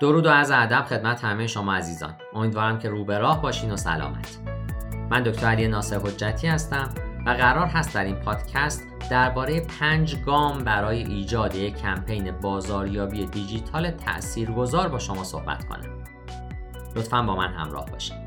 درود و از ادب خدمت همه شما عزیزان. امیدوارم که رو به راه باشین و سلامت. من دکتر علی ناصر حجتی هستم و قرار هست در این پادکست درباره پنج گام برای ایجاد یک کمپین بازاریابی دیجیتال تاثیرگذار با شما صحبت کنم. لطفا با من همراه باشید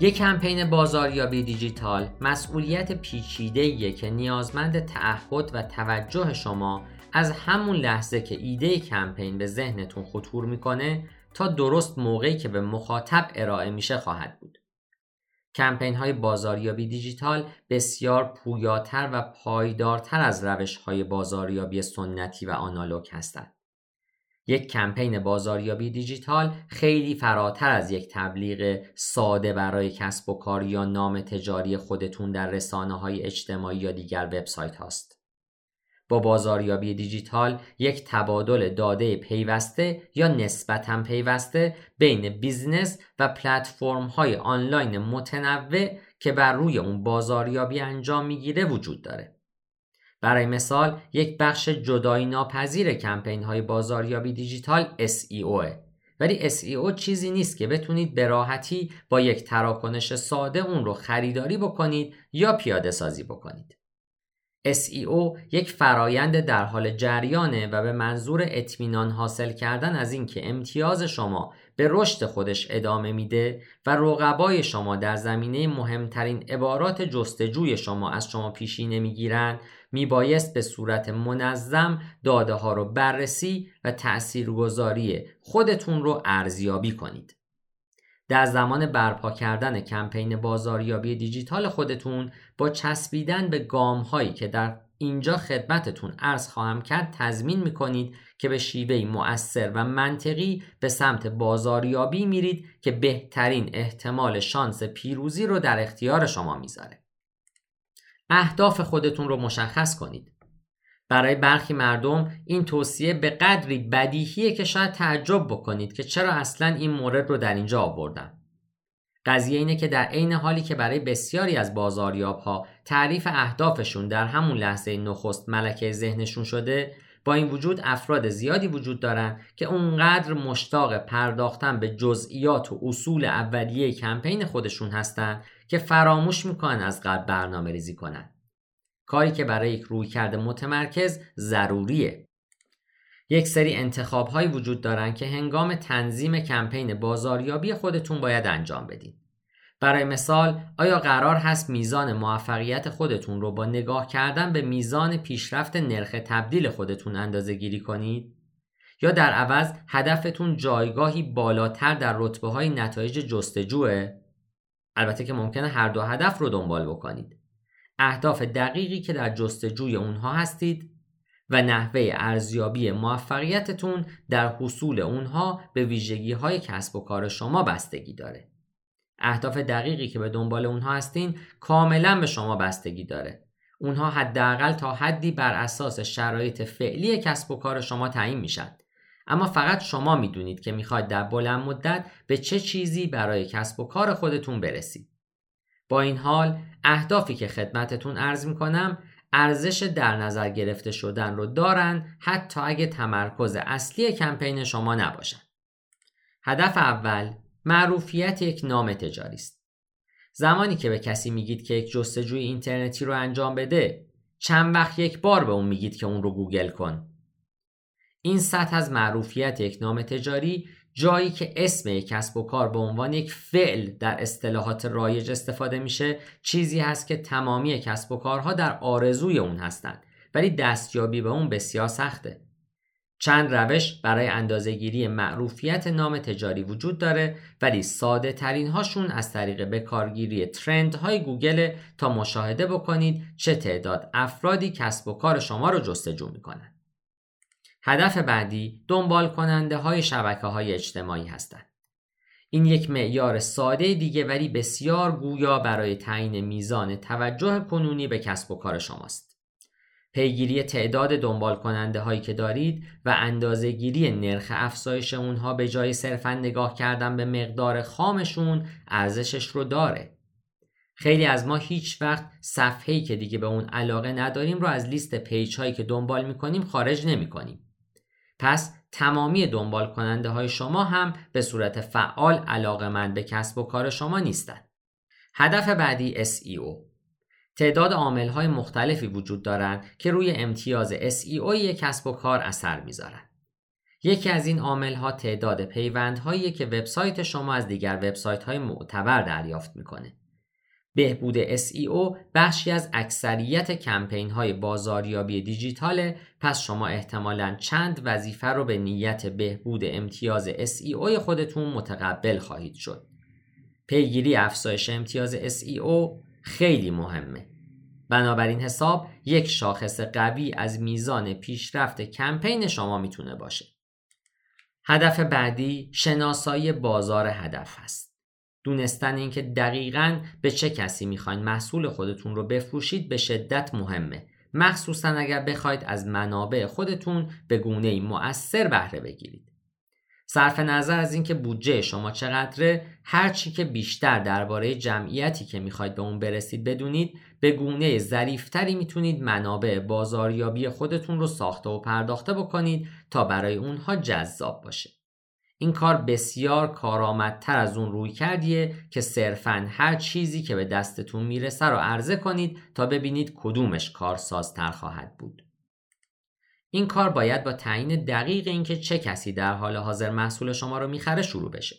یک کمپین بازاریابی دیجیتال مسئولیت پیچیده که نیازمند تعهد و توجه شما از همون لحظه که ایده کمپین به ذهنتون خطور می‌کنه تا درست موقعی که به مخاطب ارائه میشه خواهد بود. کمپین های بازاریابی دیجیتال بسیار پویاتر و پایدارتر از روش های بازاریابی سنتی و آنالوگ هستند. یک کمپین بازاریابی دیجیتال خیلی فراتر از یک تبلیغ ساده برای کسب و کار یا نام تجاری خودتون در رسانه های اجتماعی یا دیگر وبسایت هاست. با بازاریابی دیجیتال یک تبادل داده پیوسته یا نسبتا پیوسته بین business و پلتفرم های آنلاین متنوع که بر روی اون بازاریابی انجام می‌گیره وجود داره. برای مثال یک بخش جدایی ناپذیر کمپین های بازاریابی دیجیتال SEO ولی SEO چیزی نیست که بتونید به راحتی با یک تراکنش ساده اون رو خریداری بکنید یا پیاده سازی بکنید. SEO یک فرایند در حال جریانه و به منظور اطمینان حاصل کردن از اینکه امتیاز شما به رشد خودش ادامه میده و رقبای شما در زمینه مهمترین عبارات جستجوی شما از شما پیشی نمی‌گیرند میبایست به صورت منظم داده ها رو بررسی و تاثیرگذاری خودتون رو ارزیابی کنید. در زمان برپا کردن کمپین بازاریابی دیجیتال خودتون با چسبیدن به گام هایی که در اینجا خدمتتون عرض خواهم کرد تضمین می‌کنید که به شیوهی مؤثر و منطقی به سمت بازاریابی میرید که بهترین احتمال شانس پیروزی رو در اختیار شما می‌ذاره. اهداف خودتون رو مشخص کنید. برای برخی مردم این توصیه به قدری بدیهیه که شاید تعجب بکنید که چرا اصلا این مورد رو در اینجا آوردم. قضیه اینه که در عین حالی که برای بسیاری از بازاریاب ها تعریف اهدافشون در همون لحظه نخست ملکه ذهنشون شده با این وجود افراد زیادی وجود دارن که اونقدر مشتاق پرداختن به جزئیات و اصول اولیه کمپین خودشون هستن که فراموش می‌کنن از قبل برنامه ریزی کنن. کاری که برای یک رویکرد متمرکز ضروریه. یک سری انتخاب هایی وجود دارن که هنگام تنظیم کمپین بازاریابی خودتون باید انجام بدید. برای مثال آیا قرار هست میزان موفقیت خودتون رو با نگاه کردن به میزان پیشرفت نرخ تبدیل خودتون اندازه گیری کنید؟ یا در عوض هدفتون جایگاهی بالاتر در رتبه های نتایج جستجوه؟ البته که ممکنه هر دو هدف رو دنبال بکنید. اهداف دقیقی که در جستجوی اونها هستید و نحوه ارزیابی موفقیتتون در حصول اونها به ویژگی های کسب و کار شما بستگی داره. اهداف دقیقی که به دنبال اونها هستین کاملا به شما بستگی داره. اونها حداقل تا حدی بر اساس شرایط فعلی کسب و کار شما تعیین میشن. اما فقط شما می‌دونید که می‌خواید در بلند مدت به چه چیزی برای کسب و کار خودتون برسید. با این حال اهدافی که خدمتتون ارز می‌کنم ارزش در نظر گرفته شدن رو دارن حتی اگه تمرکز اصلی کمپین شما نباشن. هدف اول معروفیت یک نام تجاری است. زمانی که به کسی میگید که یک جستجوی اینترنتی رو انجام بده چند وقت یک بار به اون میگید که اون رو گوگل کن. این سطح از معروفیت یک نام تجاری جایی که اسم کسب و کار به عنوان یک فعل در اصطلاحات رایج استفاده میشه چیزی هست که تمامی کسب و کارها در آرزوی اون هستند ولی دستیابی به اون بسیار سخته. چند روش برای اندازهگیری معروفیت نام تجاری وجود داره ولی ساده ترین هاشون از طریق بکارگیری ترند های گوگل تا مشاهده بکنید چه تعداد افرادی کسب و کار شما رو جستجو می‌کنن. هدف بعدی دنبال کننده های شبکه های اجتماعی هستند. این یک معیار ساده دیگه ولی بسیار گویا برای تعیین میزان توجه کنونی به کسب و کار شماست. پیگیری تعداد دنبال کننده هایی که دارید و اندازه گیری نرخ افزایش اونها به جای صرفا نگاه کردن به مقدار خامشون ارزشش رو داره. خیلی از ما هیچ وقت صفحه‌ای که دیگه به اون علاقه نداریم رو از لیست پیج هایی که دنبال می‌کنیم خارج نمی‌کنیم. پس تمامی دنبال کننده های شما هم به صورت فعال علاقه من به کسب و کار شما نیستند. هدف بعدی SEO تعداد عامل های مختلفی وجود دارند که روی امتیاز SEO یک کسب و کار اثر می‌ذارند. یکی از این عامل ها تعداد پیوندهایی که وبسایت شما از دیگر وبسایت های معتبر دریافت می‌کنه. بهبود SEO بخشی از اکثریت کمپین های بازاریابی دیجیتاله پس شما احتمالا چند وظیفه رو به نیت بهبود امتیاز SEO خودتون متقبل خواهید شد. پیگیری افزایش امتیاز SEO خیلی مهمه. بنابراین حساب یک شاخص قوی از میزان پیشرفت کمپین شما می‌تونه باشه. هدف بعدی شناسایی بازار هدف هست. دونستن اینکه دقیقا به چه کسی می‌خواین محصول خودتون رو بفروشید به شدت مهمه. مخصوصا اگر بخواید از منابع خودتون به گونه مؤثر بهره بگیرید. صرف نظر از اینکه بودجه شما چقدره هر چی که بیشتر درباره جمعیتی که می‌خواید به اون برسید بدونید به گونه ظریفتری می‌تونید منابع بازاریابی خودتون رو ساخته و پرداخته بکنید تا برای اونها جذاب باشه این کار بسیار کارآمدتر از اون روی کردیه که صرفا هر چیزی که به دستتون می‌رسه رو عرضه کنید تا ببینید کدومش کارسازتر خواهد بود این کار باید با تعیین دقیق اینکه چه کسی در حال حاضر محصول شما رو می‌خره شروع بشه.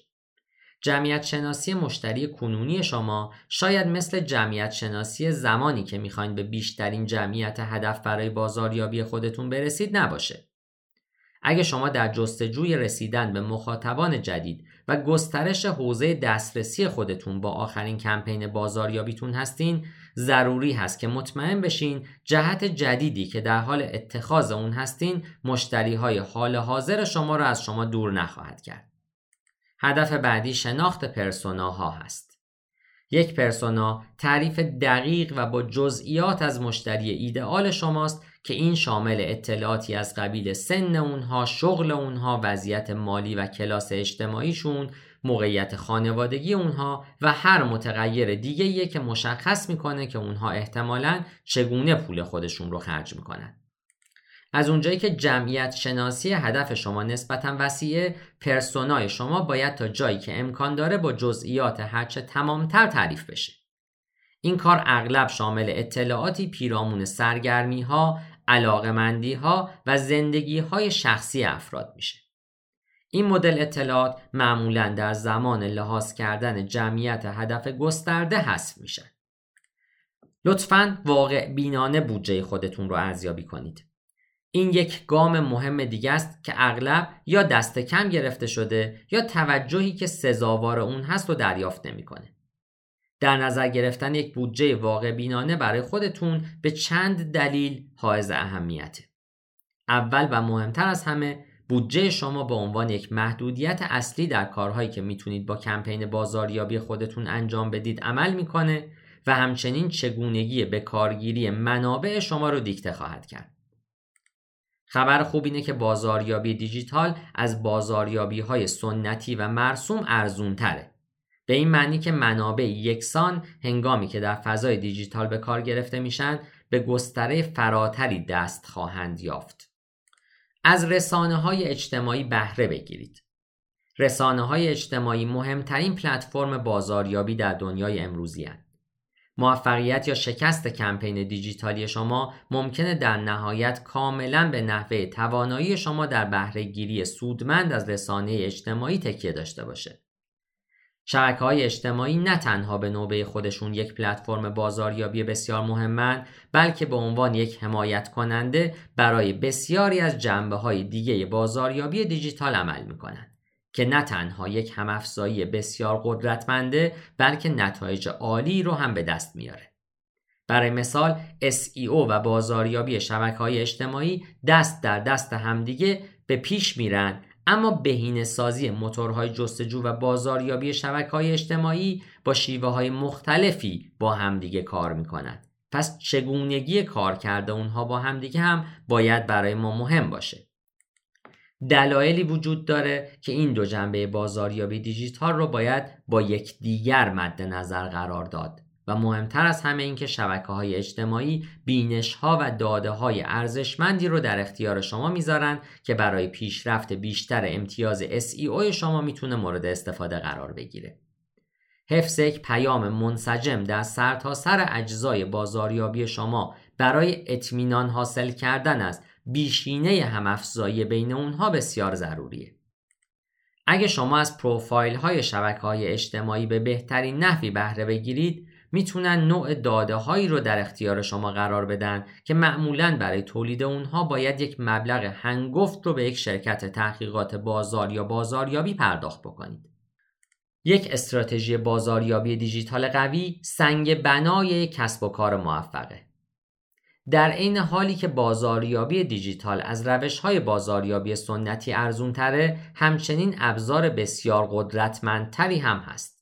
جمعیت شناسی مشتری کنونی شما شاید مثل جمعیت شناسی زمانی که می‌خواین به بیشترین جمعیت هدف برای بازاریابی خودتون برسید نباشه. اگه شما در جستجوی رسیدن به مخاطبان جدید و گسترش حوزه دسترسی خودتون با آخرین کمپین بازاریابیتون هستین ضروری هست که مطمئن بشین جهت جدیدی که در حال اتخاذ اون هستین مشتری های حال حاضر شما را از شما دور نخواهد کرد. هدف بعدی شناخت پرسوناها هست. یک پرسونا تعریف دقیق و با جزئیات از مشتری ایدئال شماست که این شامل اطلاعاتی از قبیل سن اونها، شغل اونها، وضعیت مالی و کلاس اجتماعیشون، موقعیت خانوادگی اونها و هر متغیر دیگه که مشخص می‌کنه که اونها احتمالا چگونه پول خودشون رو خرج می‌کنن. از اونجایی که جمعیت شناسی هدف شما نسبتا وسیعه پرسونای شما باید تا جایی که امکان داره با جزئیات هرچه تمامتر تعریف بشه. این کار اغلب شامل اطلاعاتی پیرامون سرگرمی ها، علاقمندی ها و زندگی های شخصی افراد میشه. این مدل اطلاعات معمولا در زمان لحاظ کردن جمعیت هدف گسترده حذف میشن. لطفا واقع بینانه بودجه خودتون رو ارزیابی کنید. این یک گام مهم دیگه است که اغلب یا دست کم گرفته شده یا توجهی که سزاوار اون هست رو دریافت نمی‌کنه. در نظر گرفتن یک بودجه واقع بینانه برای خودتون به چند دلیل حائز اهمیته. اول و مهمتر از همه بودجه شما به عنوان یک محدودیت اصلی در کارهایی که می‌تونید با کمپین بازاریابی خودتون انجام بدید عمل می‌کنه و همچنین چگونگی به کارگیری منابع شما رو دیکته خواهد کرد. خبر خوب اینه که بازاریابی دیجیتال از بازاریابی های سنتی و مرسوم ارزون تره. به این معنی که منابع یکسان هنگامی که در فضای دیجیتال به کار گرفته میشن به گستره فراتری دست خواهند یافت. از رسانه های اجتماعی بهره بگیرید. رسانه های اجتماعی مهمترین پلتفرم بازاریابی در دنیای امروزی هستند. موفقیت یا شکست کمپین دیجیتالی شما ممکنه در نهایت کاملا به نحوه توانایی شما در بهره گیری سودمند از رسانه اجتماعی تکیه داشته باشه. شبکه های اجتماعی نه تنها به نوبه خودشون یک پلتفرم بازاریابی بسیار مهمند بلکه به عنوان یک حمایت کننده برای بسیاری از جنبه های دیگه بازاریابی دیجیتال عمل می‌کنند که نه تنها یک همافزایی بسیار قدرتمنده بلکه نتایج عالی رو هم به دست میاره برای مثال SEO و بازاریابی شبکه های اجتماعی دست در دست همدیگه به پیش میرن اما بهینه سازی موتورهای جستجو و بازاریابی شبکه های اجتماعی با شیوه های مختلفی با همدیگه کار می‌کنند. پس چگونگی کار کرده اونها با همدیگه هم باید برای ما مهم باشه. دلایلی وجود داره که این دو جنبه بازاریابی دیجیتال رو باید با یکدیگر مد نظر قرار داد. و مهمتر از همه این که شبکه های اجتماعی بینش ها و داده های ارزشمندی رو در اختیار شما می‌ذارن که برای پیشرفت بیشتر امتیاز SEO شما می‌تونه مورد استفاده قرار بگیره. حفظ یک پیام منسجم در سرتاسر سر اجزای بازاریابی شما برای اطمینان حاصل کردن از بیشینه همافزایی بین اونها بسیار ضروریه. اگه شما از پروفایل های شبکه های اجتماعی به بهترین نحوی بهره بگیرید می‌تونن نوع داده هایی رو در اختیار شما قرار بدن که معمولا برای تولید اونها باید یک مبلغ هنگفت رو به یک شرکت تحقیقات بازار یا بازاریابی پرداخت بکنید. یک استراتژی بازاریابی دیجیتال قوی سنگ بنای کسب و کار موفقه. در عین حالی که بازاریابی دیجیتال از روش های بازاریابی سنتی ارزون تره همچنین ابزار بسیار قدرتمندتری هم هست.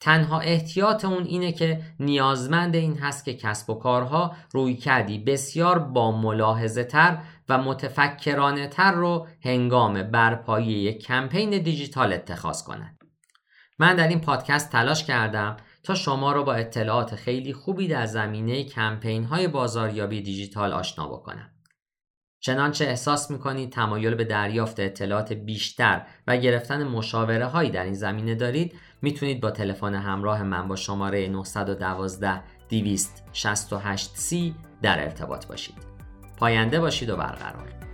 تنها احتیاط اون اینه که نیازمند این هست که کسب و کارها روی کردی بسیار با ملاحظه تر و متفکرانه تر رو هنگام برپایی یک کمپین دیجیتال اتخاذ کنند. من در این پادکست تلاش کردم شما رو با اطلاعات خیلی خوبی در زمینه کمپین های بازاریابی دیجیتال آشنا بکنم. چنانچه احساس می‌کنید تمایل به دریافت اطلاعات بیشتر و گرفتن مشاوره هایی در این زمینه دارید می‌تونید با تلفن همراه من با شماره 912 268 c در ارتباط باشید. پاینده باشید و برقرار.